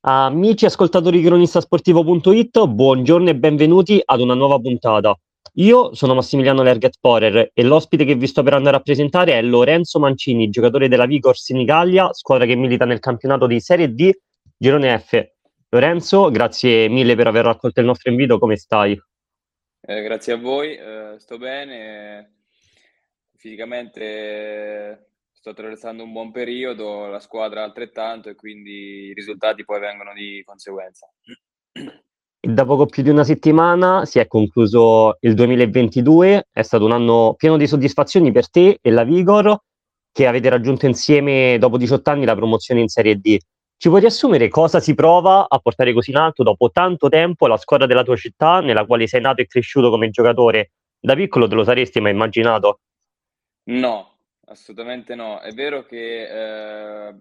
Amici ascoltatori di cronistasportivo.it, buongiorno e benvenuti ad una nuova puntata. Io sono Massimiliano Lerget Porer e l'ospite che vi sto per andare a presentare è Lorenzo Mancini, giocatore della Vigors in Italia, squadra che milita nel campionato di Serie D Girone F. Lorenzo, grazie mille per aver raccolto il nostro invito, come stai? Eh, grazie a voi, eh, sto bene, fisicamente sto attraversando un buon periodo, la squadra altrettanto e quindi i risultati poi vengono di conseguenza. Da poco più di una settimana si è concluso il 2022, è stato un anno pieno di soddisfazioni per te e la Vigor che avete raggiunto insieme dopo 18 anni la promozione in Serie D. Ci puoi riassumere cosa si prova a portare così in alto dopo tanto tempo la squadra della tua città nella quale sei nato e cresciuto come giocatore? Da piccolo te lo saresti mai immaginato? No, Assolutamente no. È vero che eh,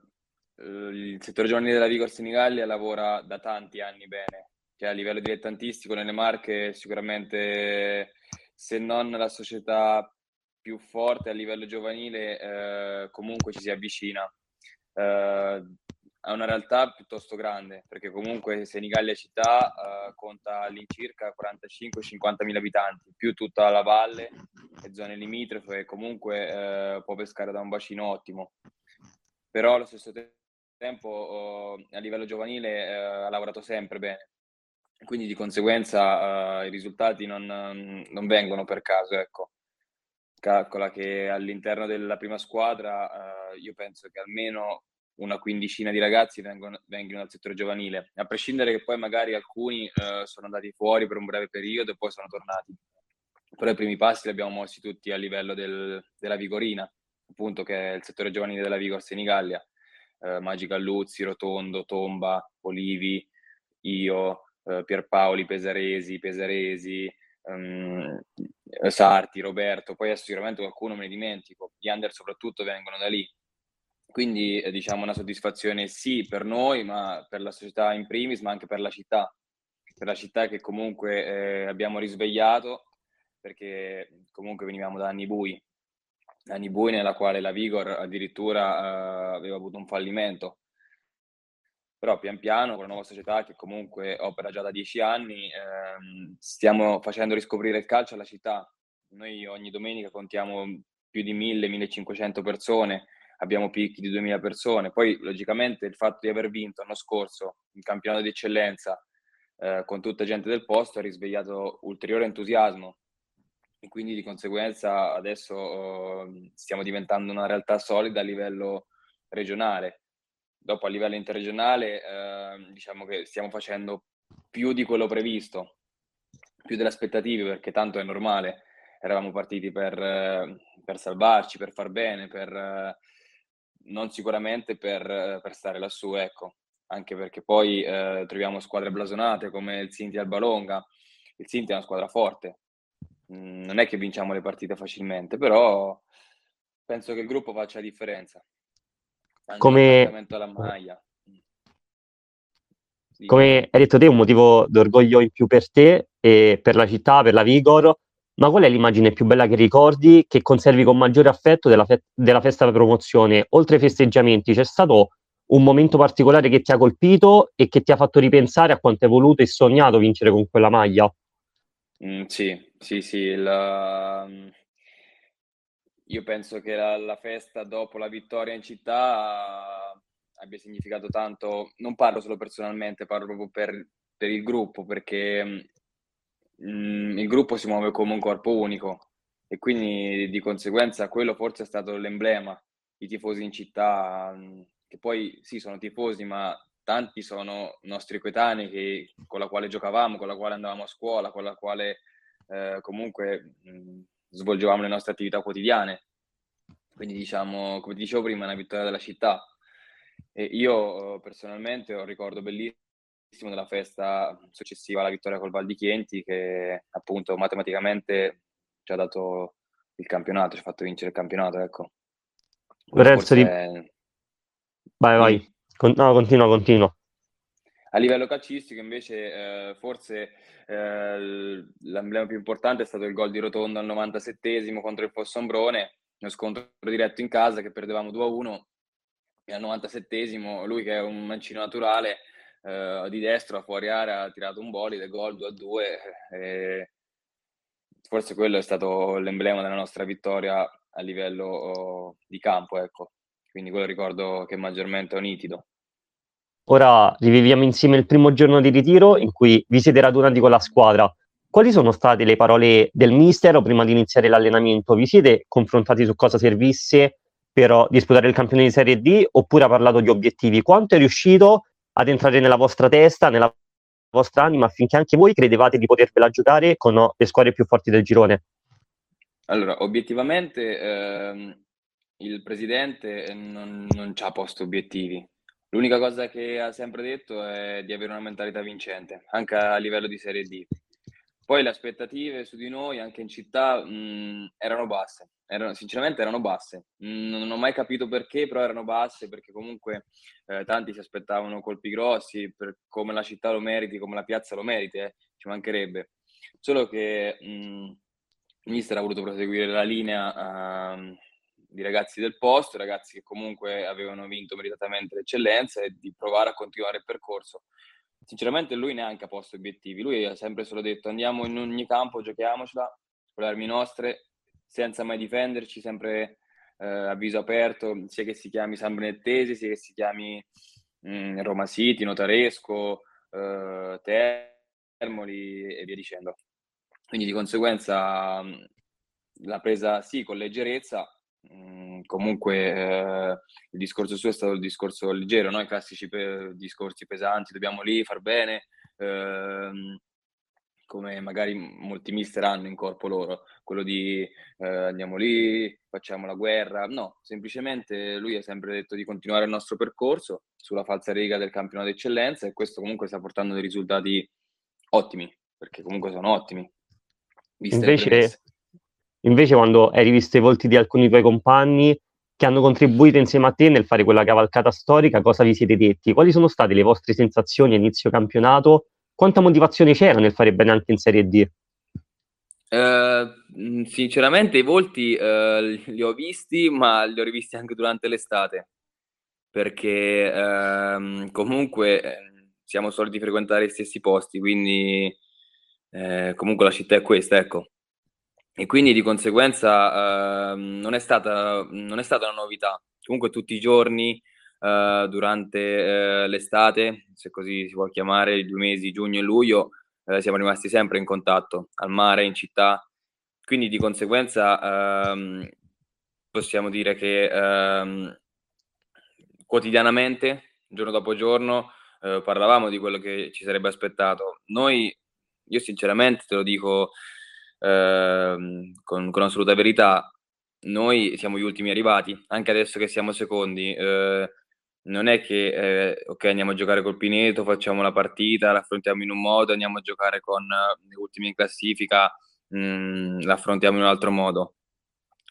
il settore giovanile della Vigor Senigallia lavora da tanti anni bene, che a livello dilettantistico nelle Marche sicuramente se non la società più forte a livello giovanile eh, comunque ci si avvicina. Eh, è una realtà piuttosto grande, perché comunque Senigallia città uh, conta all'incirca 45-50 mila abitanti, più tutta la valle e zone limitrofe, comunque uh, può pescare da un bacino ottimo. Però allo stesso tempo uh, a livello giovanile ha lavorato sempre bene, quindi di conseguenza i risultati non, non, vengono per caso, ecco. Calcola che all'interno della prima squadra io penso che almeno una quindicina di ragazzi vengono, vengono dal settore giovanile, a prescindere che poi magari alcuni eh, sono andati fuori per un breve periodo e poi sono tornati. Però i primi passi li abbiamo mossi tutti a livello del, della Vigorina, appunto che è il settore giovanile della Vigor Senigallia, eh, Magi Galluzzi, Rotondo, Tomba, Olivi, io, eh, Pierpaoli, Pesaresi, Pesaresi, um, Sarti, Roberto, poi sicuramente qualcuno me ne dimentico, gli under soprattutto vengono da lì, quindi eh, diciamo una soddisfazione sì per noi, ma per la società in primis, ma anche per la città, per la città che comunque eh, abbiamo risvegliato, perché comunque venivamo da anni bui, anni bui nella quale la Vigor addirittura eh, aveva avuto un fallimento. Però pian piano con la nuova società che comunque opera già da dieci anni, ehm, stiamo facendo riscoprire il calcio alla città. Noi ogni domenica contiamo più di 1000-1500 persone, abbiamo picchi di 2000 persone. Poi, logicamente, il fatto di aver vinto l'anno scorso il campionato di eccellenza eh, con tutta gente del posto ha risvegliato ulteriore entusiasmo e quindi di conseguenza adesso uh, stiamo diventando una realtà solida a livello regionale. Dopo a livello interregionale uh, diciamo che stiamo facendo più di quello previsto, più delle aspettative perché tanto è normale, eravamo partiti per, uh, per salvarci, per far bene, per non sicuramente per, per stare lassù, ecco, anche perché poi eh, troviamo squadre blasonate come il Sinti Albalonga. Il Sinti è una squadra forte, mm, non è che vinciamo le partite facilmente, però penso che il gruppo faccia la differenza. Anche come... alla maglia. Sì. Come hai detto te, un motivo d'orgoglio in più per te e per la città, per la Vigor, ma qual è l'immagine più bella che ricordi, che conservi con maggiore affetto della, fe- della festa di promozione? Oltre ai festeggiamenti, c'è stato un momento particolare che ti ha colpito e che ti ha fatto ripensare a quanto hai voluto e sognato vincere con quella maglia? Mm, sì, sì, sì. La... Mm, io penso che la, la, festa dopo la vittoria in città abbia significato tanto, non parlo solo personalmente, parlo proprio per, per il gruppo, perché mm, mh, il gruppo si muove come un corpo unico e quindi di conseguenza quello forse è stato l'emblema, i tifosi in città, che poi sì sono tifosi ma tanti sono nostri coetanei che, con la quale giocavamo, con la quale andavamo a scuola, con la quale eh, comunque mh, svolgevamo le nostre attività quotidiane. Quindi diciamo, come ti dicevo prima, è una vittoria della città. E io personalmente ho un ricordo bellissimo della festa successiva alla vittoria col Val di Chienti che appunto matematicamente ci ha dato il campionato, ci ha fatto vincere il campionato, ecco. Lorenzo di... È... Vai, vai. Con... No, continua, continua. A livello calcistico invece eh, forse eh, l'emblema più importante è stato il gol di Rotondo al 97esimo contro il Fossombrone, uno scontro diretto in casa che perdevamo 2-1 e al 97esimo lui che è un mancino naturale eh, di destro fuori area ha tirato un bolide, gol 2 a 2. Eh, forse quello è stato l'emblema della nostra vittoria a livello oh, di campo, ecco. Quindi quello ricordo che maggiormente ho nitido. Ora riviviamo insieme il primo giorno di ritiro in cui vi siete radunati con la squadra. Quali sono state le parole del mister prima di iniziare l'allenamento? Vi siete confrontati su cosa servisse per disputare il campione di Serie D oppure ha parlato di obiettivi? Quanto è riuscito ad entrare nella vostra testa, nella vostra anima affinché anche voi credevate di potervela giocare con le squadre più forti del girone? Allora, obiettivamente ehm, il presidente non, non ci ha posto obiettivi. L'unica cosa che ha sempre detto è di avere una mentalità vincente, anche a livello di Serie D. Poi le aspettative su di noi, anche in città, mh, erano basse. Erano, sinceramente erano basse. Mh, non ho mai capito perché, però erano basse, perché comunque eh, tanti si aspettavano colpi grossi, per come la città lo meriti, come la piazza lo meriti, eh, ci mancherebbe. Solo che mh, il mister ha voluto proseguire la linea uh, di ragazzi del posto, ragazzi che comunque avevano vinto meritatamente l'eccellenza e di provare a continuare il percorso sinceramente lui neanche ha posto obiettivi, lui ha sempre solo detto andiamo in ogni campo, giochiamocela con le armi nostre, senza mai difenderci, sempre eh, a viso aperto, sia che si chiami San Benettese, sia che si chiami mh, mm, Roma City, Notaresco, eh, Termoli e via dicendo. Quindi di conseguenza l'ha presa sì con leggerezza, Mm, comunque eh, il discorso suo è stato il discorso leggero, no? i classici pe- discorsi pesanti, dobbiamo lì far bene, ehm, come magari molti mister hanno in corpo loro, quello di eh, andiamo lì, facciamo la guerra, no, semplicemente lui ha sempre detto di continuare il nostro percorso sulla falsa riga del campionato d'eccellenza e questo comunque sta portando dei risultati ottimi, perché comunque sono ottimi. Invece, Invece, quando hai rivisto i volti di alcuni tuoi compagni che hanno contribuito insieme a te nel fare quella cavalcata storica, cosa vi siete detti? Quali sono state le vostre sensazioni a inizio campionato? Quanta motivazione c'era nel fare bene anche in Serie D? Uh, sinceramente i volti uh, li ho visti, ma li ho rivisti anche durante l'estate, perché uh, comunque ehm, siamo soliti frequentare gli stessi posti, quindi eh, comunque la città è questa, ecco e quindi di conseguenza eh, non, è stata, non, è stata, una novità. Comunque tutti i giorni eh, durante eh, l'estate, se così si può chiamare, i due mesi, giugno e luglio, eh, siamo rimasti sempre in contatto, al mare, in città. Quindi di conseguenza ehm, possiamo dire che ehm, quotidianamente, giorno dopo giorno, eh, parlavamo di quello che ci sarebbe aspettato. Noi, io sinceramente te lo dico, Ehm, con, con, assoluta verità, noi siamo gli ultimi arrivati, anche adesso che siamo secondi. Eh, non è che, eh, ok, andiamo a giocare col Pineto, facciamo la partita, l'affrontiamo in un modo, andiamo a giocare con uh, gli ultimi in classifica, mh, mm, l'affrontiamo in un altro modo.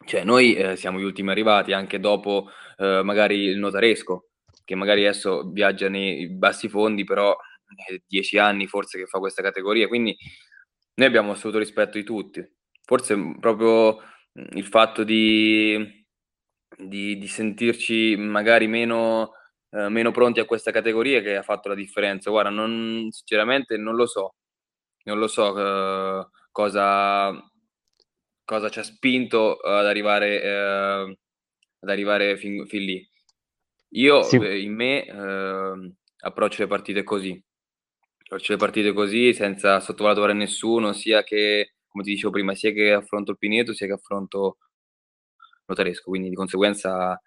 Cioè, noi eh, siamo gli ultimi arrivati, anche dopo eh, magari il notaresco, che magari adesso viaggia nei bassi fondi, però è dieci anni forse che fa questa categoria, quindi noi abbiamo assoluto rispetto di tutti. Forse proprio il fatto di, di, di sentirci magari meno, eh, meno, pronti a questa categoria che ha fatto la differenza. Guarda, non, sinceramente non lo so. Non lo so eh, cosa, cosa ci ha spinto ad arrivare, eh, ad arrivare fin, fin, lì. Io sì. Eh, in me eh, approccio le partite così faccio le partite così senza sottovalutare nessuno, sia che, come ti dicevo prima, sia che affronto il Pineto, sia che affronto Notaresco, quindi di conseguenza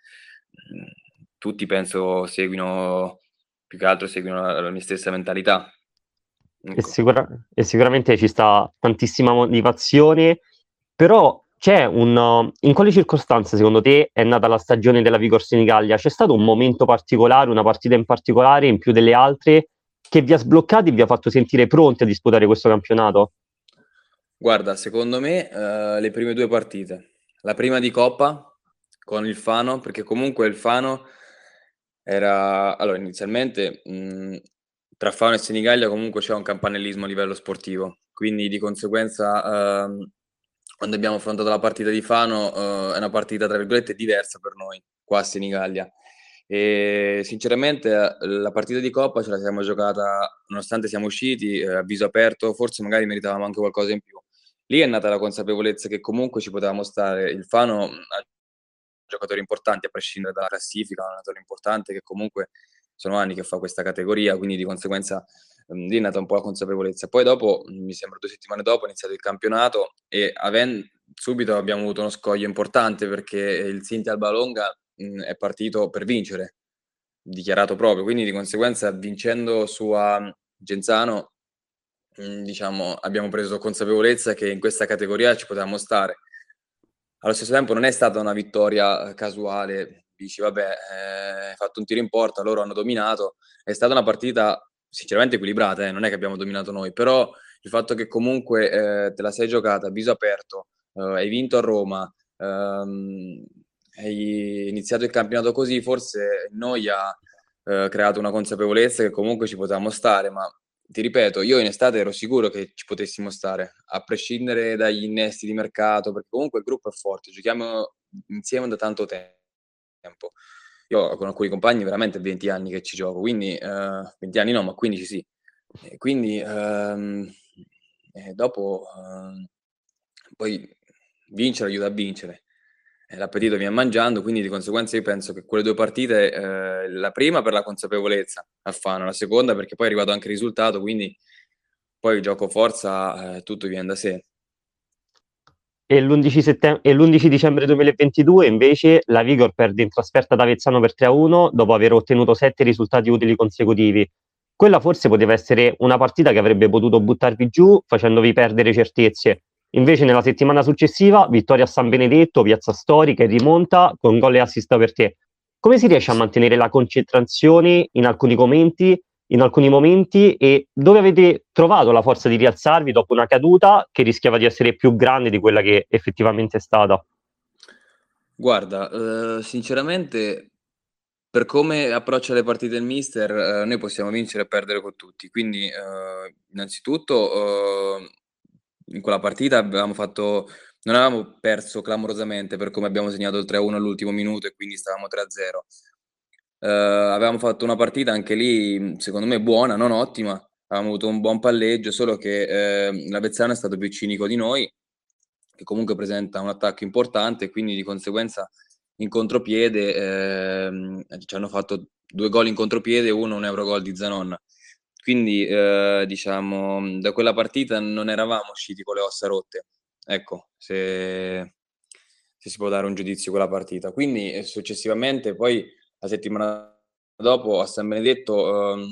tutti penso seguino, più che altro seguino la, la mia stessa mentalità. Ecco. E, sicura- e, sicuramente ci sta tantissima motivazione, però c'è un... In quali circostanze secondo te è nata la stagione della Vigor Senigallia? C'è stato un momento particolare, una partita in particolare in più delle altre che vi ha sbloccati e vi ha fatto sentire pronti a disputare questo campionato? Guarda, secondo me uh, le prime due partite. La prima di Coppa con il Fano, perché comunque il Fano era... Allora, inizialmente mh, tra Fano e Senigallia comunque c'è un campanellismo a livello sportivo, quindi di conseguenza uh, quando abbiamo affrontato la partita di Fano uh, è una partita, tra virgolette, diversa per noi, qua a Senigallia E sinceramente la partita di Coppa ce la siamo giocata, nonostante siamo usciti eh, a viso aperto, forse magari meritavamo anche qualcosa in più. Lì è nata la consapevolezza che comunque ci potevamo stare. Il Fano ha giocatori importanti a prescindere dalla classifica, un allenatore importante che comunque sono anni che fa questa categoria, quindi di conseguenza um, lì è nata un po' la consapevolezza. Poi dopo, mi sembra due settimane dopo, è iniziato il campionato e avendo, subito abbiamo avuto uno scoglio importante perché il Sinti Alba Longa mh, è partito per vincere, dichiarato proprio, quindi di conseguenza vincendo su a Genzano mh, diciamo, abbiamo preso consapevolezza che in questa categoria ci potevamo stare. Allo stesso tempo non è stata una vittoria casuale, dici vabbè, eh, hai fatto un tiro in porta, loro hanno dominato, è stata una partita sinceramente equilibrata, eh, non è che abbiamo dominato noi, però il fatto che comunque eh, te la sei giocata a viso aperto, eh, hai vinto a Roma, ehm, hai iniziato il campionato così, forse noi ha eh, creato una consapevolezza che comunque ci potevamo stare, ma ti ripeto, io in estate ero sicuro che ci potessimo stare, a prescindere dagli innesti di mercato, perché comunque il gruppo è forte, giochiamo insieme da tanto tempo. Io con alcuni compagni veramente 20 anni che ci gioco, quindi eh, 20 anni no, ma 15 sì. E quindi ehm, e dopo ehm, poi vincere aiuta a vincere. L'appetito viene mangiando, quindi di conseguenza io penso che quelle due partite, eh, la prima per la consapevolezza a Fano, la seconda perché poi è arrivato anche il risultato, quindi poi gioco forza, eh, tutto viene da sé. E l'11, settem- e l'11 dicembre 2022 invece la Vigor perde in trasferta da Avezzano per 3-1 dopo aver ottenuto sette risultati utili consecutivi. Quella forse poteva essere una partita che avrebbe potuto buttarvi giù facendovi perdere certezze. Invece nella settimana successiva vittoria a San Benedetto, Piazza Storica e rimonta con gol e assist per te. Come si riesce a mantenere la concentrazione in alcuni momenti in alcuni momenti e dove avete trovato la forza di rialzarvi dopo una caduta che rischiava di essere più grande di quella che effettivamente è stata? Guarda, eh, sinceramente, per come approccia le partite il mister, eh, noi possiamo vincere e perdere con tutti. Quindi, eh, innanzitutto, eh, in quella partita avevamo fatto, non avevamo perso clamorosamente per come abbiamo segnato il 3-1 all'ultimo minuto e quindi stavamo 3-0 eh, avevamo fatto una partita anche lì, secondo me, buona, non ottima. Avevamo avuto un buon palleggio, solo che eh, l'Avezzano è stato più cinico di noi, che comunque presenta un attacco importante, quindi di conseguenza in contropiede eh, ci hanno fatto due gol in contropiede e uno un Eurogol di Zanon. Quindi, eh, diciamo, da quella partita non eravamo usciti con le ossa rotte. Ecco, se, se si può dare un giudizio quella partita. Quindi, eh, successivamente, poi la settimana dopo a San Benedetto ehm,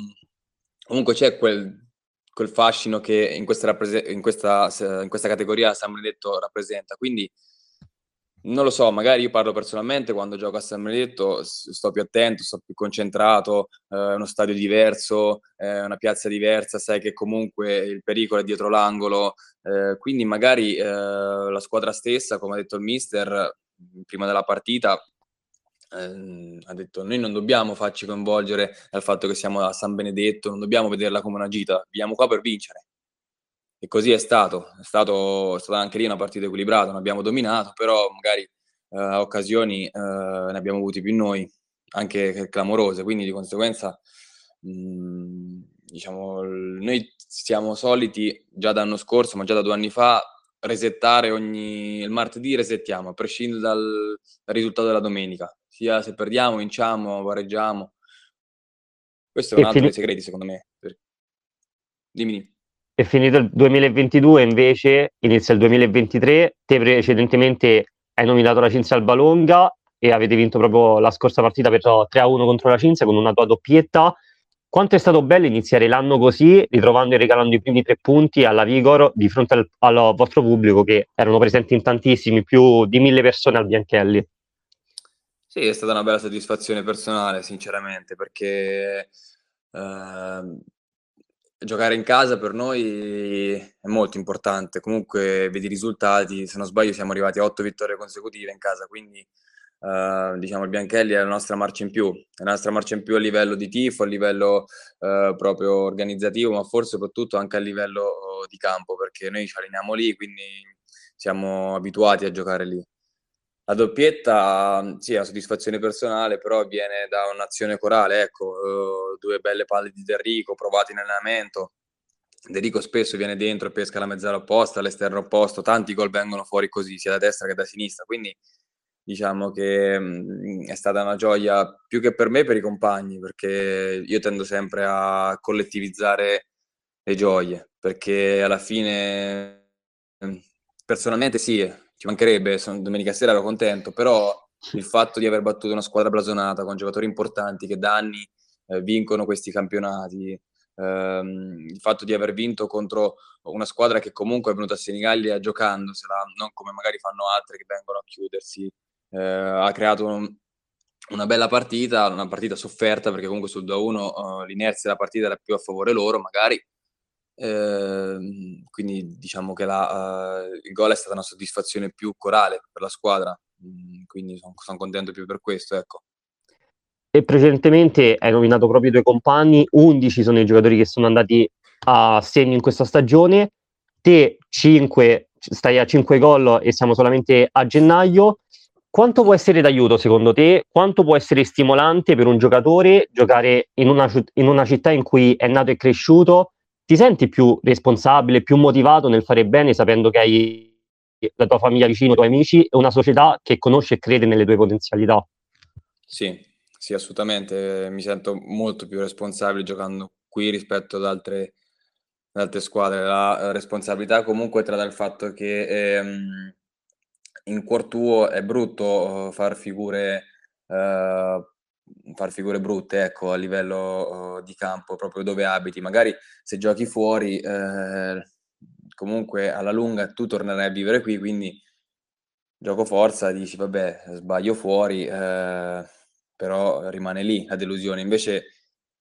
comunque c'è quel, quel, fascino che in questa, in, questa, in questa, categoria San Benedetto rappresenta. Quindi non lo so, magari io parlo personalmente quando gioco a San Benedetto, sto più attento, sto più concentrato, è eh, uno stadio diverso, è una piazza diversa, sai che comunque il pericolo è dietro l'angolo, eh, quindi magari eh, la squadra stessa, come ha detto il mister prima della partita, ehm, ha detto noi non dobbiamo farci coinvolgere dal fatto che siamo a San Benedetto, non dobbiamo vederla come una gita, veniamo qua per vincere. E così è stato, è, stato, è stata anche lì una partita equilibrata, non abbiamo dominato, però magari eh, occasioni eh, ne abbiamo avuti più noi, anche clamorose, quindi di conseguenza mh, mhmm, diciamo, noi siamo soliti già dall'anno scorso, ma già da due anni fa, resettare ogni il martedì resettiamo, a prescindere dal, dal risultato della domenica sia se perdiamo, vinciamo, pareggiamo. Questo è un altro dei segreti, secondo me. Dimmi. È finito il 2022, invece inizia il 2023. Te precedentemente hai nominato la Cinzia Albalonga e avete vinto proprio la scorsa partita per 3-1 contro la Cinzia con una tua doppietta. Quanto è stato bello iniziare l'anno così, ritrovando e regalando i primi tre punti alla Vigor di fronte al, al vostro pubblico, che erano presenti in tantissimi, più di mille persone al Bianchelli? Sì, è stata una bella soddisfazione personale, sinceramente, perché eh, giocare in casa per noi è molto importante. Comunque vedi i risultati, se non sbaglio siamo arrivati a otto vittorie consecutive in casa, quindi eh, diciamo il Bianchelli è la nostra marcia in più, è la nostra marcia in più a livello di tifo, a livello eh, proprio organizzativo, ma forse soprattutto anche a livello di campo, perché noi ci alleniamo lì, quindi siamo abituati a giocare lì. La doppietta, sì, è una soddisfazione personale, però viene da un'azione corale, ecco, uh, due belle palle di Derrico provate in allenamento. Derrico spesso viene dentro pesca la mezzala opposta, all'esterno opposto, tanti gol vengono fuori così, sia da destra che da sinistra, quindi diciamo che mh, è stata una gioia più che per me, per i compagni, perché io tendo sempre a collettivizzare le gioie, perché alla fine personalmente sì, ci mancherebbe, sono, domenica sera ero contento, però il fatto di aver battuto una squadra blasonata con giocatori importanti che da anni eh, vincono questi campionati, ehm, il fatto di aver vinto contro una squadra che comunque è venuta a Senigallia giocandosela, non come magari fanno altre che vengono a chiudersi, eh, ha creato un, una bella partita, una partita sofferta perché comunque sul 2-1 uh, eh, l'inerzia della partita era più a favore loro magari, Ehm, quindi diciamo che la, uh, il gol è stata una soddisfazione più corale per la squadra, mm, quindi sono, sono contento più per questo. Ecco. E precedentemente hai nominato proprio i tuoi compagni, 11 sono i giocatori che sono andati a segno in questa stagione, te 5, stai a 5 gol e siamo solamente a gennaio. Quanto può essere d'aiuto secondo te? Quanto può essere stimolante per un giocatore giocare in una, in una città in cui è nato e cresciuto? Ti senti più responsabile, più motivato nel fare bene sapendo che hai la tua famiglia vicino, i tuoi amici e una società che conosce e crede nelle tue potenzialità. Sì, sì, assolutamente. Mi sento molto più responsabile giocando qui rispetto ad altre, ad altre squadre. La responsabilità comunque tra il fatto che ehm, in cuor tuo è brutto far figure eh, far figure brutte ecco, a livello uh, di campo, proprio dove abiti. Magari se giochi fuori, eh, comunque alla lunga tu tornerai a vivere qui, quindi gioco forza, dici vabbè, sbaglio fuori, eh, però rimane lì la delusione. Invece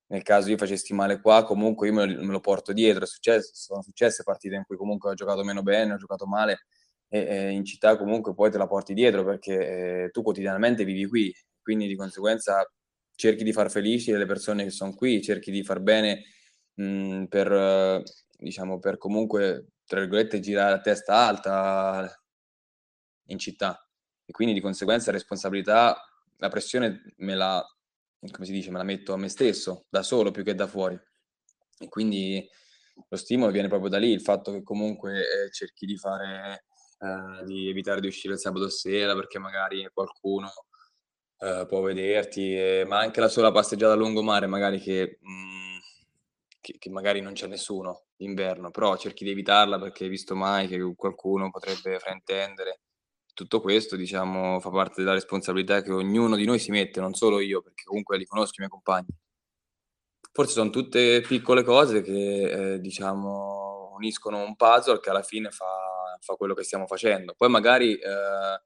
nel caso io facessi male qua, comunque io me lo, me lo porto dietro. Successo, sono successe partite in cui comunque ho giocato meno bene, ho giocato male e, e in città comunque poi te la porti dietro perché eh, tu quotidianamente vivi qui, quindi di conseguenza cerchi di far felici le persone che sono qui, cerchi di far bene mh, per, diciamo, per comunque, tra virgolette, girare a testa alta in città. E quindi di conseguenza responsabilità, la pressione me la, come si dice, me la metto a me stesso, da solo più che da fuori. E quindi lo stimolo viene proprio da lì, il fatto che comunque eh, cerchi di fare, eh, di evitare di uscire il sabato sera perché magari qualcuno eh, può vederti, eh, ma anche la sola passeggiata a lungomare, magari che, mh, mm, che, che, magari non c'è nessuno d'inverno, però cerchi di evitarla perché hai visto mai che qualcuno potrebbe fraintendere. Tutto questo, diciamo, fa parte della responsabilità che ognuno di noi si mette, non solo io, perché comunque li conosco i miei compagni. Forse sono tutte piccole cose che, eh, diciamo, uniscono un puzzle che alla fine fa, fa quello che stiamo facendo. Poi magari eh,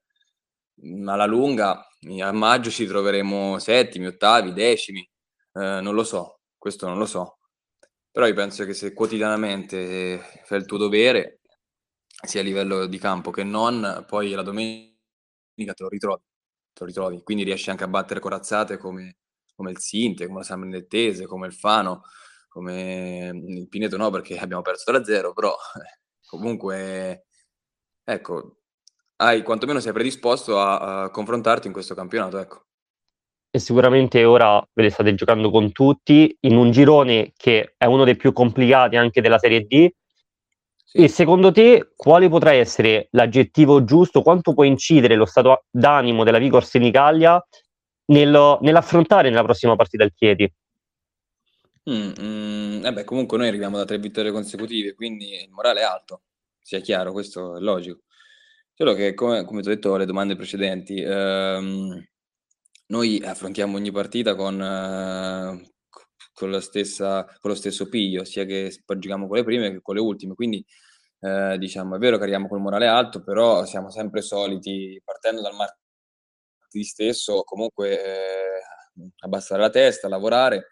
alla lunga a maggio ci troveremo settimi, ottavi, decimi, eh, non lo so, questo non lo so. Però io penso che se quotidianamente fai il tuo dovere, sia a livello di campo che non, poi la domenica te lo ritrovi, te lo ritrovi. quindi riesci anche a battere corazzate come, come il Sinte, come la San Benedettese, come il Fano, come il Pineto no perché abbiamo perso da zero, però comunque ecco, hai quantomeno sei predisposto a, a confrontarti in questo campionato, ecco. E sicuramente ora ve le state giocando con tutti in un girone che è uno dei più complicati anche della Serie D. Sì. E secondo te quale potrà essere l'aggettivo giusto? Quanto può incidere lo stato d'animo della Vigor Senigallia nel, nell'affrontare nella prossima partita il Chieti? Mm, mm, eh beh, comunque noi arriviamo da tre vittorie consecutive, quindi il morale è alto, sia chiaro, questo è logico. Solo che, come, come ti ho detto alle domande precedenti, ehm, noi affrontiamo ogni partita con, eh, con, stessa, con lo stesso piglio, sia che giochiamo con le prime che con le ultime. Quindi, eh, diciamo, è vero che arriviamo col morale alto, però siamo sempre soliti, partendo dal martedì stesso, comunque eh, abbassare la testa, lavorare,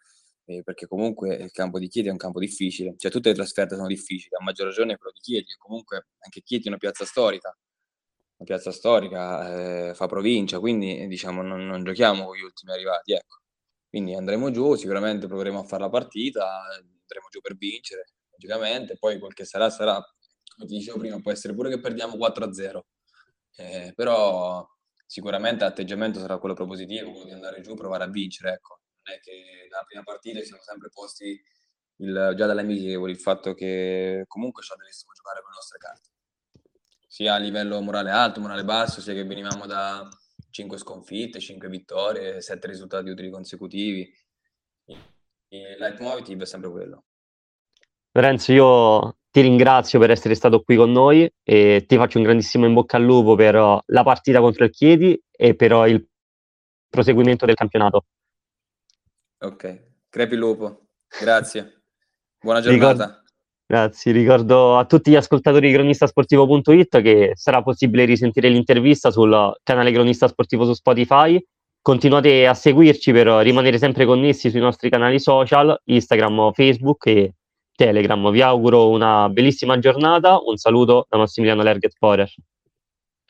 eh, perché comunque il campo di Chieti è un campo difficile. Cioè, tutte le trasferte sono difficili, a maggior ragione quello di Chieti, comunque anche Chieti è una piazza storica una piazza storica, eh, fa provincia, quindi diciamo non, non, giochiamo con gli ultimi arrivati, ecco. Quindi andremo giù, sicuramente proveremo a fare la partita, andremo giù per vincere, logicamente, poi quel che sarà sarà, come ti dicevo prima, può essere pure che perdiamo 4-0, eh, però sicuramente l'atteggiamento sarà quello propositivo, quello di andare giù, provare a vincere, ecco. Non è che dalla prima partita ci siamo sempre posti il, già dalle amichevoli il fatto che comunque ci dovessimo giocare con le nostre carte, sia a livello morale alto, morale basso, sia che venivamo da 5 sconfitte, 5 vittorie, 7 risultati utili consecutivi. Il leitmotiv è sempre quello. Lorenzo, io ti ringrazio per essere stato qui con noi e ti faccio un grandissimo in bocca al lupo per la partita contro il Chiedi e per il proseguimento del campionato. Ok, crepi il lupo. Grazie. Buona giornata. Ricordo, grazie, ricordo a tutti gli ascoltatori di cronistasportivo.it che sarà possibile risentire l'intervista sul canale Cronista Sportivo su Spotify. Continuate a seguirci per rimanere sempre connessi sui nostri canali social, Instagram, Facebook e Telegram. Vi auguro una bellissima giornata. Un saluto da Massimiliano Lerget Forer.